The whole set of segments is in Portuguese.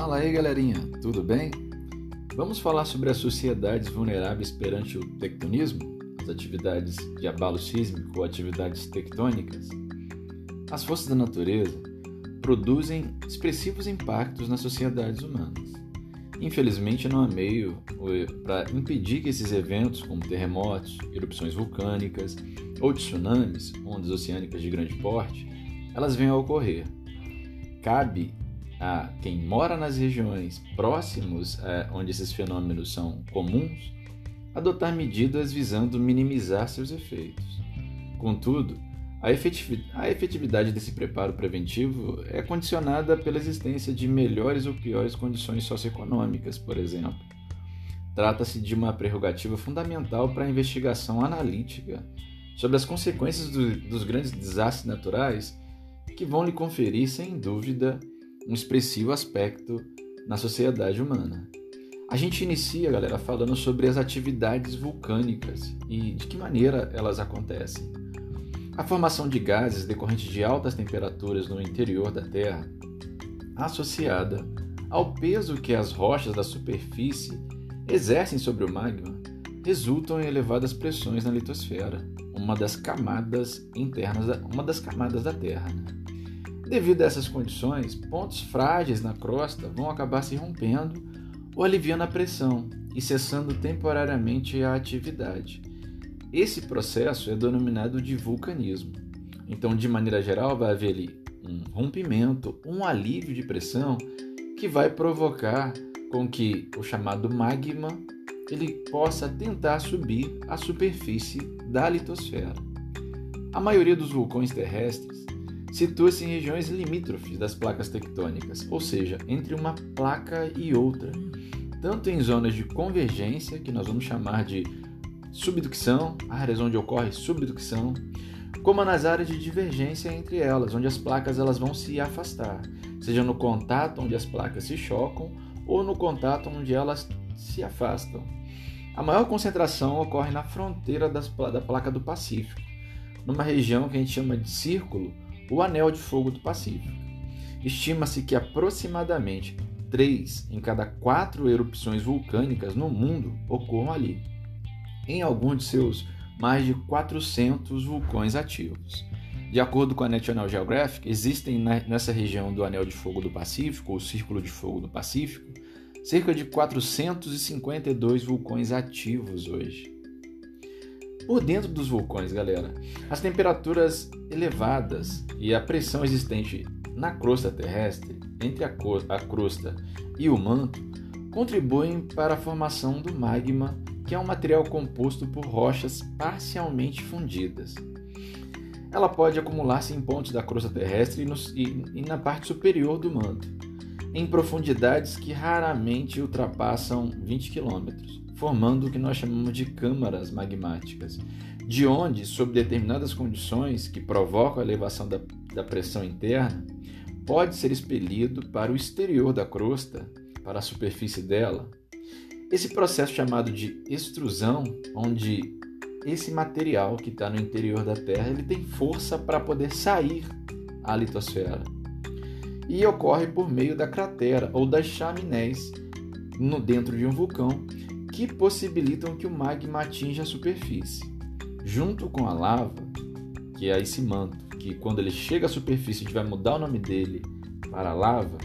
Fala aí, galerinha, tudo bem? Vamos falar sobre as sociedades vulneráveis perante o tectonismo, as atividades de abalo sísmico ou atividades tectônicas. As forças da natureza produzem expressivos impactos nas sociedades humanas. Infelizmente, não há meio para impedir que esses eventos, como terremotos, erupções vulcânicas ou tsunamis, ondas oceânicas de grande porte, elas venham a ocorrer. Cabe a quem mora nas regiões próximos é, onde esses fenômenos são comuns adotar medidas visando minimizar seus efeitos. Contudo, a efetividade desse preparo preventivo é condicionada pela existência de melhores ou piores condições socioeconômicas, por exemplo. Trata-se de uma prerrogativa fundamental para a investigação analítica sobre as consequências do, dos grandes desastres naturais que vão lhe conferir, sem dúvida, um expressivo aspecto na sociedade humana. A gente inicia, galera, falando sobre as atividades vulcânicas e de que maneira elas acontecem. A formação de gases decorrentes de altas temperaturas no interior da Terra, associada ao peso que as rochas da superfície exercem sobre o magma, resultam em elevadas pressões na litosfera, uma das camadas internas, da, uma das camadas da Terra. Né? Devido a essas condições, pontos frágeis na crosta vão acabar se rompendo ou aliviando a pressão e cessando temporariamente a atividade. Esse processo é denominado de vulcanismo. Então, de maneira geral, vai haver ali um rompimento, um alívio de pressão que vai provocar com que o chamado magma ele possa tentar subir à superfície da litosfera. A maioria dos vulcões terrestres situa-se em regiões limítrofes das placas tectônicas, ou seja, entre uma placa e outra, tanto em zonas de convergência, que nós vamos chamar de subducção, áreas onde ocorre subducção, como nas áreas de divergência entre elas, onde as placas elas vão se afastar, seja no contato onde as placas se chocam ou no contato onde elas se afastam. A maior concentração ocorre na fronteira das, da placa do Pacífico, numa região que a gente chama de círculo o Anel de Fogo do Pacífico. Estima-se que aproximadamente 3 em cada 4 erupções vulcânicas no mundo ocorram ali, em algum de seus mais de 400 vulcões ativos. De acordo com a National Geographic, existem nessa região do Anel de Fogo do Pacífico, ou Círculo de Fogo do Pacífico, cerca de 452 vulcões ativos hoje por dentro dos vulcões, galera. As temperaturas elevadas e a pressão existente na crosta terrestre, entre a, a crosta e o manto, contribuem para a formação do magma, que é um material composto por rochas parcialmente fundidas. Ela pode acumular-se em pontos da crosta terrestre e, e, e na parte superior do manto, em profundidades que raramente ultrapassam 20 quilômetros formando o que nós chamamos de câmaras magmáticas, de onde, sob determinadas condições que provocam a elevação da, da pressão interna, pode ser expelido para o exterior da crosta, para a superfície dela. Esse processo chamado de extrusão, onde esse material que está no interior da Terra ele tem força para poder sair à litosfera e ocorre por meio da cratera ou das chaminés no dentro de um vulcão que possibilitam que o magma atinja a superfície. Junto com a lava, que é esse manto, que quando ele chega à superfície a gente vai mudar o nome dele para lava,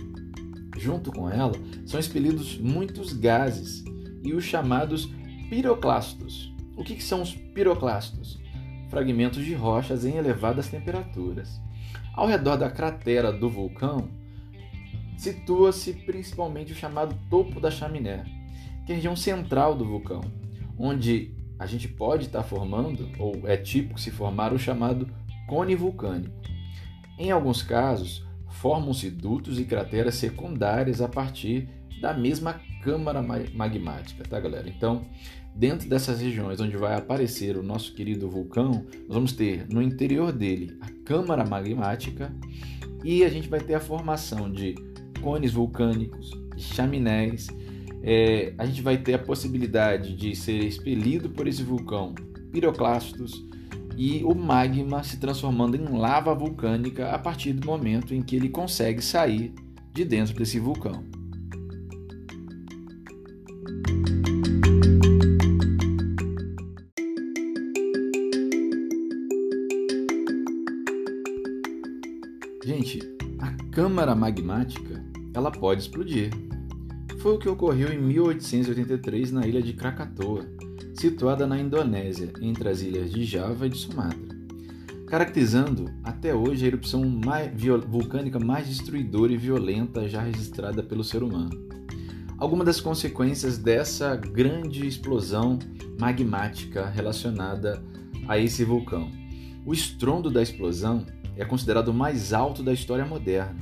junto com ela são expelidos muitos gases e os chamados piroclastos. O que, que são os piroclastos? Fragmentos de rochas em elevadas temperaturas. Ao redor da cratera do vulcão situa-se principalmente o chamado topo da chaminé, que é a região central do vulcão, onde a gente pode estar formando, ou é típico se formar, o chamado cone vulcânico. Em alguns casos, formam-se dutos e crateras secundárias a partir da mesma câmara magmática, tá, galera? Então, dentro dessas regiões onde vai aparecer o nosso querido vulcão, nós vamos ter no interior dele a câmara magmática e a gente vai ter a formação de cones vulcânicos, chaminés é, a gente vai ter a possibilidade de ser expelido por esse vulcão piroclastos e o magma se transformando em lava vulcânica a partir do momento em que ele consegue sair de dentro desse vulcão. Gente, a câmara magmática ela pode explodir. Foi o que ocorreu em 1883 na ilha de Krakatoa, situada na Indonésia, entre as ilhas de Java e de Sumatra, caracterizando até hoje a erupção mais, vulcânica mais destruidora e violenta já registrada pelo ser humano. Algumas das consequências dessa grande explosão magmática relacionada a esse vulcão. O estrondo da explosão é considerado o mais alto da história moderna,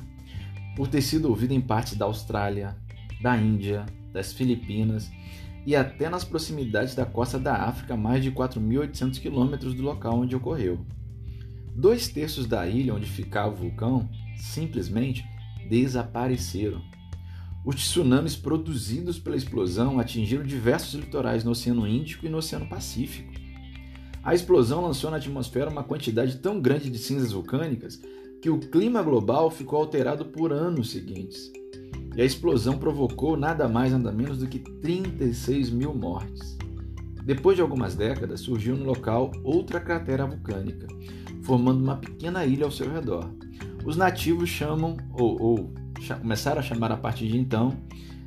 por ter sido ouvido em partes da Austrália, da Índia, das Filipinas e até nas proximidades da costa da África, mais de 4.800 quilômetros do local onde ocorreu. Dois terços da ilha onde ficava o vulcão simplesmente desapareceram. Os tsunamis produzidos pela explosão atingiram diversos litorais no Oceano Índico e no Oceano Pacífico. A explosão lançou na atmosfera uma quantidade tão grande de cinzas vulcânicas que o clima global ficou alterado por anos seguintes. E a explosão provocou nada mais nada menos do que 36 mil mortes. Depois de algumas décadas, surgiu no local outra cratera vulcânica, formando uma pequena ilha ao seu redor. Os nativos chamam, ou, ou começaram a chamar a partir de então,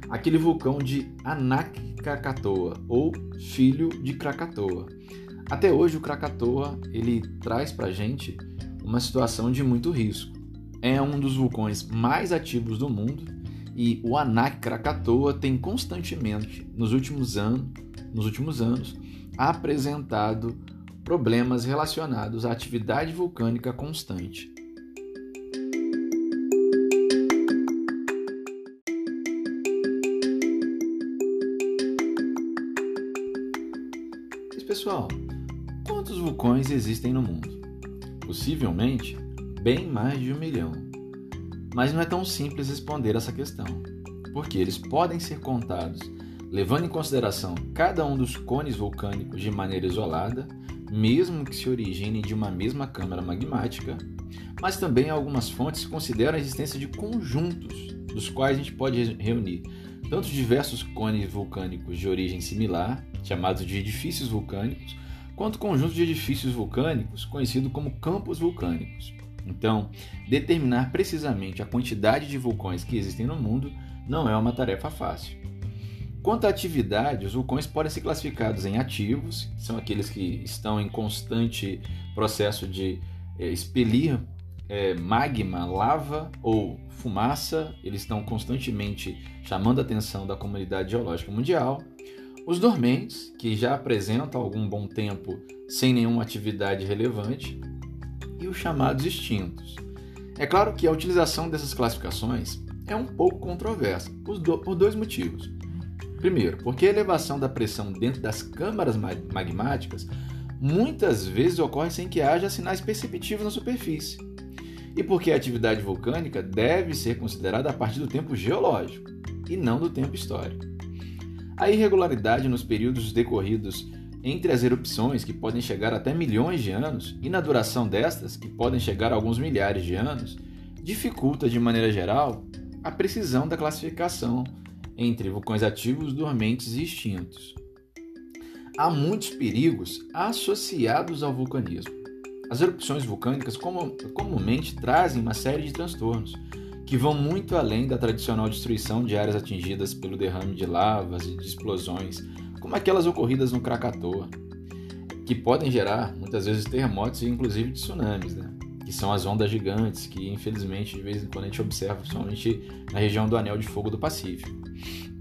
aquele vulcão de Anak Krakatoa, ou Filho de Krakatoa. Até hoje o Krakatoa ele traz para a gente uma situação de muito risco. É um dos vulcões mais ativos do mundo e o Anak Krakatoa tem constantemente nos últimos anos, nos últimos anos apresentado problemas relacionados à atividade vulcânica constante. Pessoal, quantos vulcões existem no mundo? Possivelmente bem mais de um milhão. Mas não é tão simples responder essa questão, porque eles podem ser contados levando em consideração cada um dos cones vulcânicos de maneira isolada, mesmo que se originem de uma mesma câmara magmática, mas também algumas fontes consideram a existência de conjuntos, dos quais a gente pode reunir tanto diversos cones vulcânicos de origem similar, chamados de edifícios vulcânicos, quanto conjuntos de edifícios vulcânicos, conhecido como campos vulcânicos. Então, determinar precisamente a quantidade de vulcões que existem no mundo não é uma tarefa fácil. Quanto à atividade, os vulcões podem ser classificados em ativos, que são aqueles que estão em constante processo de é, expelir é, magma, lava ou fumaça, eles estão constantemente chamando a atenção da comunidade geológica mundial. Os dormentes, que já apresentam algum bom tempo sem nenhuma atividade relevante, e os chamados extintos. É claro que a utilização dessas classificações é um pouco controversa, por dois motivos. Primeiro, porque a elevação da pressão dentro das câmaras magmáticas muitas vezes ocorre sem que haja sinais perceptíveis na superfície. E porque a atividade vulcânica deve ser considerada a partir do tempo geológico e não do tempo histórico. A irregularidade nos períodos decorridos entre as erupções, que podem chegar até milhões de anos, e na duração destas, que podem chegar a alguns milhares de anos, dificulta de maneira geral a precisão da classificação entre vulcões ativos, dormentes e extintos. Há muitos perigos associados ao vulcanismo. As erupções vulcânicas comumente trazem uma série de transtornos que vão muito além da tradicional destruição de áreas atingidas pelo derrame de lavas e de explosões, como aquelas ocorridas no Krakatoa, que podem gerar muitas vezes terremotos e inclusive tsunamis, né? que são as ondas gigantes que infelizmente de vez em quando a gente observa, principalmente na região do Anel de Fogo do Pacífico.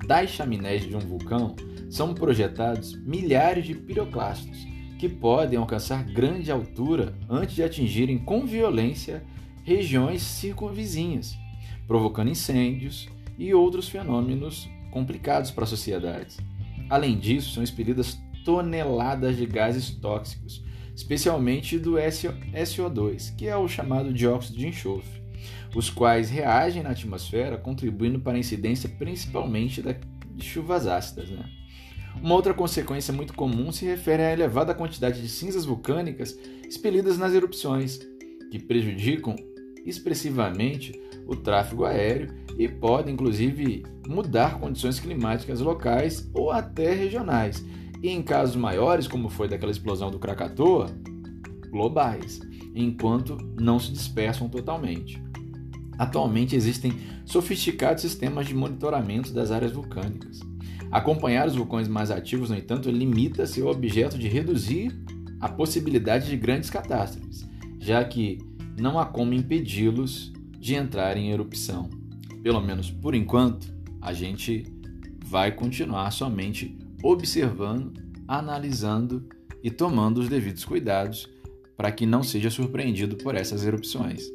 Das chaminés de um vulcão são projetados milhares de piroclastos que podem alcançar grande altura antes de atingirem com violência regiões circunvizinhas, provocando incêndios e outros fenômenos complicados para as sociedades. Além disso, são expelidas toneladas de gases tóxicos, especialmente do SO2, que é o chamado dióxido de enxofre, os quais reagem na atmosfera, contribuindo para a incidência principalmente de chuvas ácidas. Né? Uma outra consequência muito comum se refere à elevada quantidade de cinzas vulcânicas expelidas nas erupções, que prejudicam expressivamente o tráfego aéreo e podem, inclusive, mudar condições climáticas locais ou até regionais, e em casos maiores, como foi daquela explosão do Krakatoa, globais, enquanto não se dispersam totalmente. Atualmente existem sofisticados sistemas de monitoramento das áreas vulcânicas. Acompanhar os vulcões mais ativos, no entanto, limita-se ao objeto de reduzir a possibilidade de grandes catástrofes, já que não há como impedi-los de entrar em erupção. Pelo menos por enquanto, a gente vai continuar somente observando, analisando e tomando os devidos cuidados para que não seja surpreendido por essas erupções.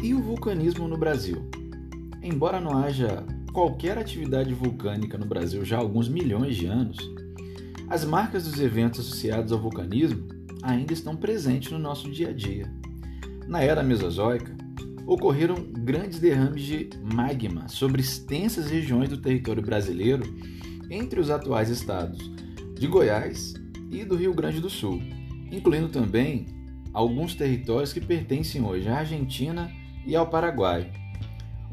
E o vulcanismo no Brasil? Embora não haja qualquer atividade vulcânica no Brasil já há alguns milhões de anos, as marcas dos eventos associados ao vulcanismo ainda estão presentes no nosso dia a dia. Na era Mesozoica, ocorreram grandes derrames de magma sobre extensas regiões do território brasileiro, entre os atuais estados de Goiás e do Rio Grande do Sul, incluindo também alguns territórios que pertencem hoje à Argentina e ao Paraguai.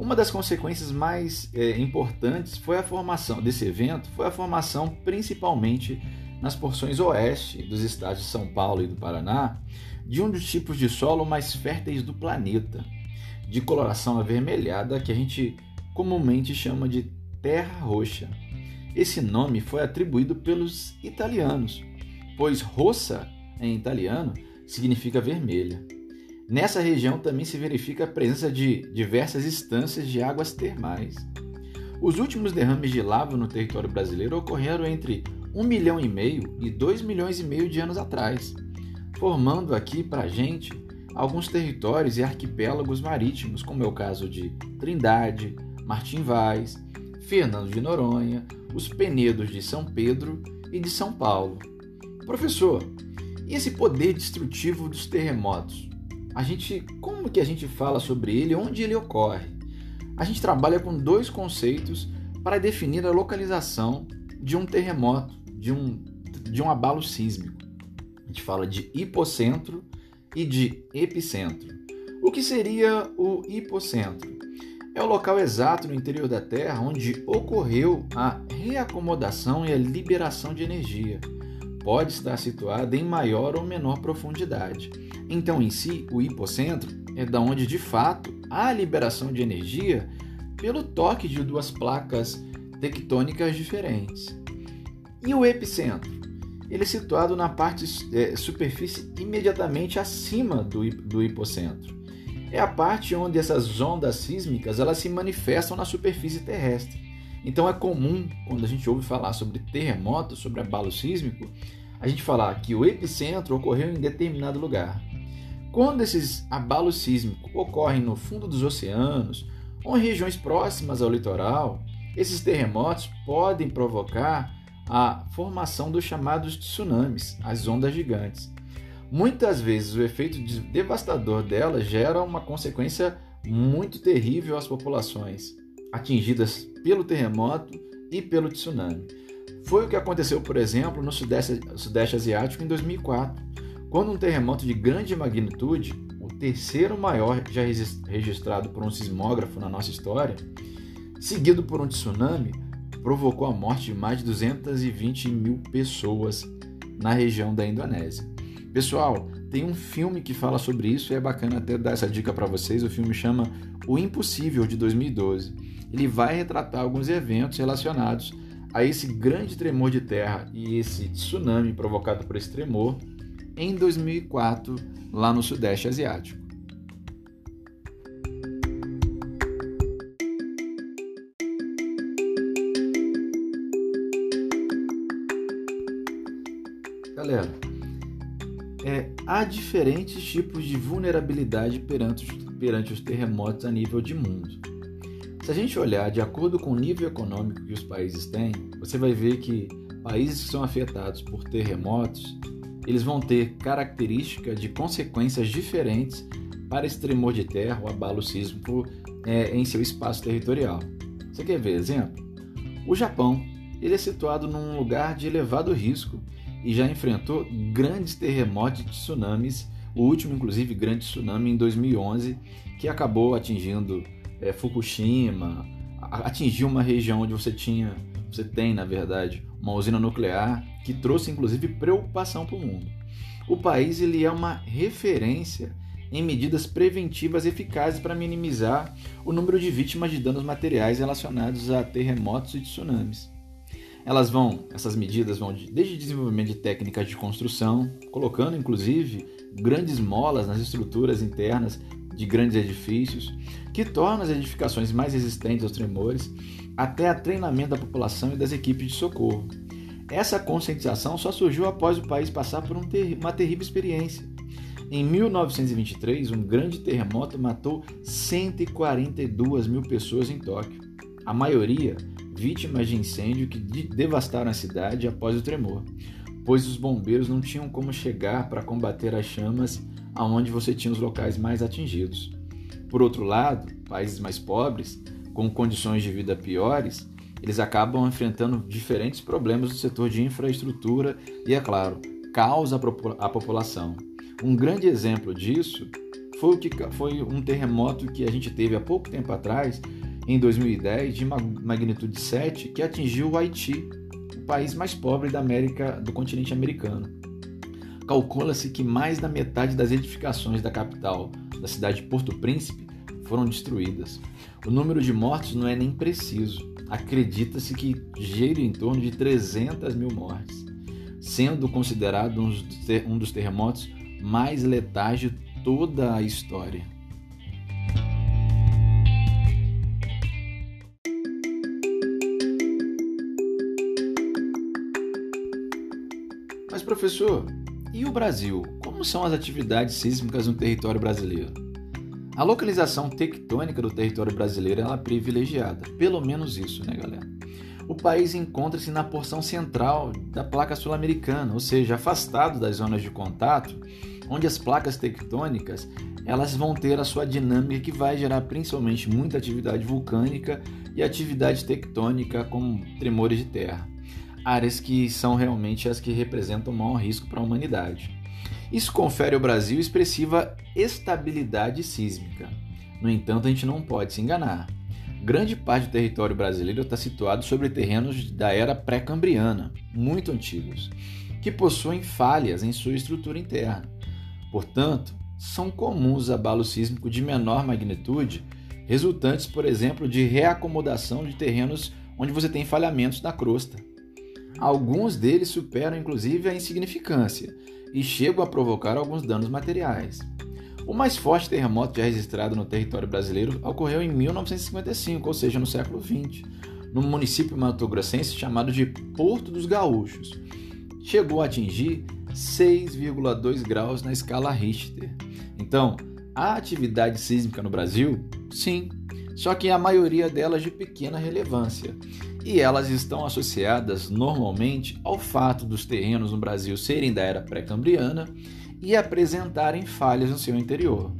Uma das consequências mais é, importantes foi a formação desse evento, foi a formação principalmente nas porções oeste dos estados de São Paulo e do Paraná, de um dos tipos de solo mais férteis do planeta, de coloração avermelhada que a gente comumente chama de terra roxa. Esse nome foi atribuído pelos italianos, pois rossa em italiano significa vermelha. Nessa região também se verifica a presença de diversas instâncias de águas termais. Os últimos derrames de lava no território brasileiro ocorreram entre 1 milhão e meio e 2 milhões e meio de anos atrás, formando aqui para a gente alguns territórios e arquipélagos marítimos, como é o caso de Trindade, Martim Vaz, Fernando de Noronha, os Penedos de São Pedro e de São Paulo. Professor, e esse poder destrutivo dos terremotos? A gente, como que a gente fala sobre ele, onde ele ocorre? A gente trabalha com dois conceitos para definir a localização de um terremoto de um, de um abalo sísmico. A gente fala de hipocentro e de epicentro. O que seria o hipocentro? É o local exato no interior da Terra onde ocorreu a reacomodação e a liberação de energia. Pode estar situado em maior ou menor profundidade. Então, em si, o hipocentro é da onde de fato há liberação de energia pelo toque de duas placas tectônicas diferentes. E o epicentro? Ele é situado na parte é, superfície imediatamente acima do, do hipocentro. É a parte onde essas ondas sísmicas elas se manifestam na superfície terrestre. Então é comum, quando a gente ouve falar sobre terremoto, sobre abalo sísmico, a gente falar que o epicentro ocorreu em determinado lugar. Quando esses abalos sísmicos ocorrem no fundo dos oceanos ou em regiões próximas ao litoral, esses terremotos podem provocar a formação dos chamados tsunamis, as ondas gigantes. Muitas vezes o efeito devastador delas gera uma consequência muito terrível às populações atingidas pelo terremoto e pelo tsunami. Foi o que aconteceu, por exemplo, no Sudeste, Sudeste Asiático em 2004, quando um terremoto de grande magnitude, o terceiro maior já registrado por um sismógrafo na nossa história, seguido por um tsunami, provocou a morte de mais de 220 mil pessoas na região da Indonésia. Pessoal, tem um filme que fala sobre isso e é bacana até dar essa dica para vocês. O filme chama O Impossível de 2012. Ele vai retratar alguns eventos relacionados a esse grande tremor de terra e esse tsunami provocado por esse tremor em 2004 lá no Sudeste Asiático. Galera, é, há diferentes tipos de vulnerabilidade perante os, perante os terremotos a nível de mundo. Se a gente olhar de acordo com o nível econômico que os países têm, você vai ver que países que são afetados por terremotos, eles vão ter características de consequências diferentes para esse tremor de terra ou abalo sísmico é, em seu espaço territorial. Você quer ver exemplo? O Japão, ele é situado num lugar de elevado risco e já enfrentou grandes terremotos e tsunamis, o último, inclusive, grande tsunami em 2011, que acabou atingindo é, Fukushima, atingiu uma região onde você tinha você tem, na verdade, uma usina nuclear que trouxe inclusive preocupação para o mundo. O país ele é uma referência em medidas preventivas eficazes para minimizar o número de vítimas de danos materiais relacionados a terremotos e tsunamis. Elas vão, essas medidas vão desde desenvolvimento de técnicas de construção, colocando inclusive grandes molas nas estruturas internas de grandes edifícios, que tornam as edificações mais resistentes aos tremores, até a treinamento da população e das equipes de socorro. Essa conscientização só surgiu após o país passar por um ter uma terrível experiência. Em 1923, um grande terremoto matou 142 mil pessoas em Tóquio, a maioria vítimas de incêndio que devastaram a cidade após o tremor, pois os bombeiros não tinham como chegar para combater as chamas aonde você tinha os locais mais atingidos. Por outro lado, países mais pobres, com condições de vida piores, eles acabam enfrentando diferentes problemas do setor de infraestrutura e, é claro, causa à população. Um grande exemplo disso foi, que, foi um terremoto que a gente teve há pouco tempo atrás, em 2010, de magnitude 7, que atingiu o Haiti, o país mais pobre da América, do continente americano. Calcula-se que mais da metade das edificações da capital, da cidade de Porto Príncipe, foram destruídas. O número de mortos não é nem preciso. Acredita-se que gira em torno de 300 mil mortes, sendo considerado um dos terremotos mais letais de toda a história. Mas, professor, e o Brasil? Como são as atividades sísmicas no território brasileiro? A localização tectônica do território brasileiro é privilegiada, pelo menos isso, né, galera? O país encontra-se na porção central da placa sul-americana, ou seja, afastado das zonas de contato, onde as placas tectônicas elas vão ter a sua dinâmica que vai gerar principalmente muita atividade vulcânica e atividade tectônica como tremores de terra áreas que são realmente as que representam o maior risco para a humanidade. Isso confere ao Brasil expressiva estabilidade sísmica. No entanto, a gente não pode se enganar. Grande parte do território brasileiro está situado sobre terrenos da era pré-cambriana, muito antigos, que possuem falhas em sua estrutura interna. Portanto, são comuns abalos sísmicos de menor magnitude, resultantes, por exemplo, de reacomodação de terrenos onde você tem falhamentos na crosta. Alguns deles superam inclusive a insignificância e chegam a provocar alguns danos materiais. O mais forte terremoto já registrado no território brasileiro ocorreu em 1955, ou seja, no século XX, no município mato-grossense chamado de Porto dos Gaúchos. Chegou a atingir 6,2 graus na escala Richter. Então, a atividade sísmica no Brasil? Sim, só que a maioria delas de pequena relevância e elas estão associadas normalmente ao fato dos terrenos no Brasil serem da era pré-cambriana e apresentarem falhas no seu interior,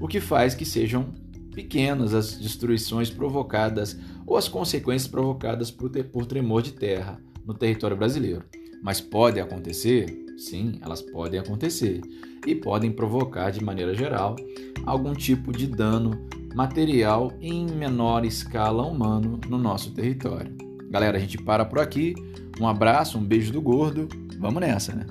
o que faz que sejam pequenas as destruições provocadas ou as consequências provocadas por, tremor de terra no território brasileiro. Mas pode acontecer? Sim, elas podem acontecer e podem provocar de maneira geral algum tipo de dano material em menor escala humano no nosso território. Galera, a gente para por aqui. Um abraço, um beijo do gordo. Vamos nessa, né?